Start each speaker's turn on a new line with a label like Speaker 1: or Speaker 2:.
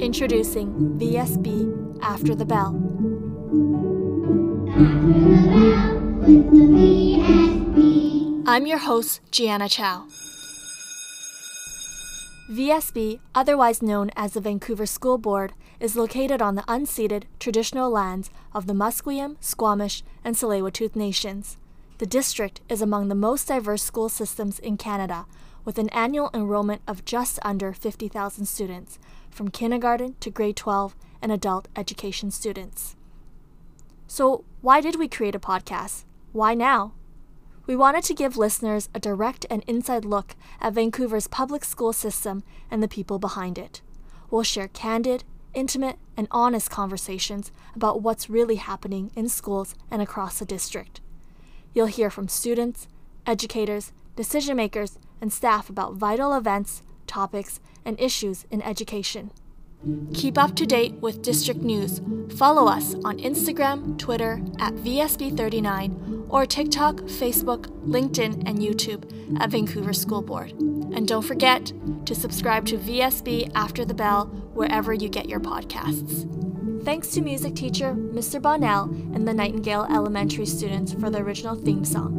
Speaker 1: Introducing VSB After the Bell. After the bell I'm your host, Gianna Chow. VSB, otherwise known as the Vancouver School Board, is located on the unceded traditional lands of the Musqueam, Squamish, and Tsleil-Waututh nations. The district is among the most diverse school systems in Canada, with an annual enrollment of just under 50,000 students, from kindergarten to grade 12 and adult education students. So, why did we create a podcast? Why now? We wanted to give listeners a direct and inside look at Vancouver's public school system and the people behind it. We'll share candid, intimate, and honest conversations about what's really happening in schools and across the district. You'll hear from students, educators, decision makers, and staff about vital events, topics, and issues in education. Keep up to date with district news. Follow us on Instagram, Twitter at VSB39, or TikTok, Facebook, LinkedIn, and YouTube at Vancouver School Board. And don't forget to subscribe to VSB After the Bell wherever you get your podcasts. Thanks to music teacher Mr. Bonnell and the Nightingale Elementary students for the original theme song.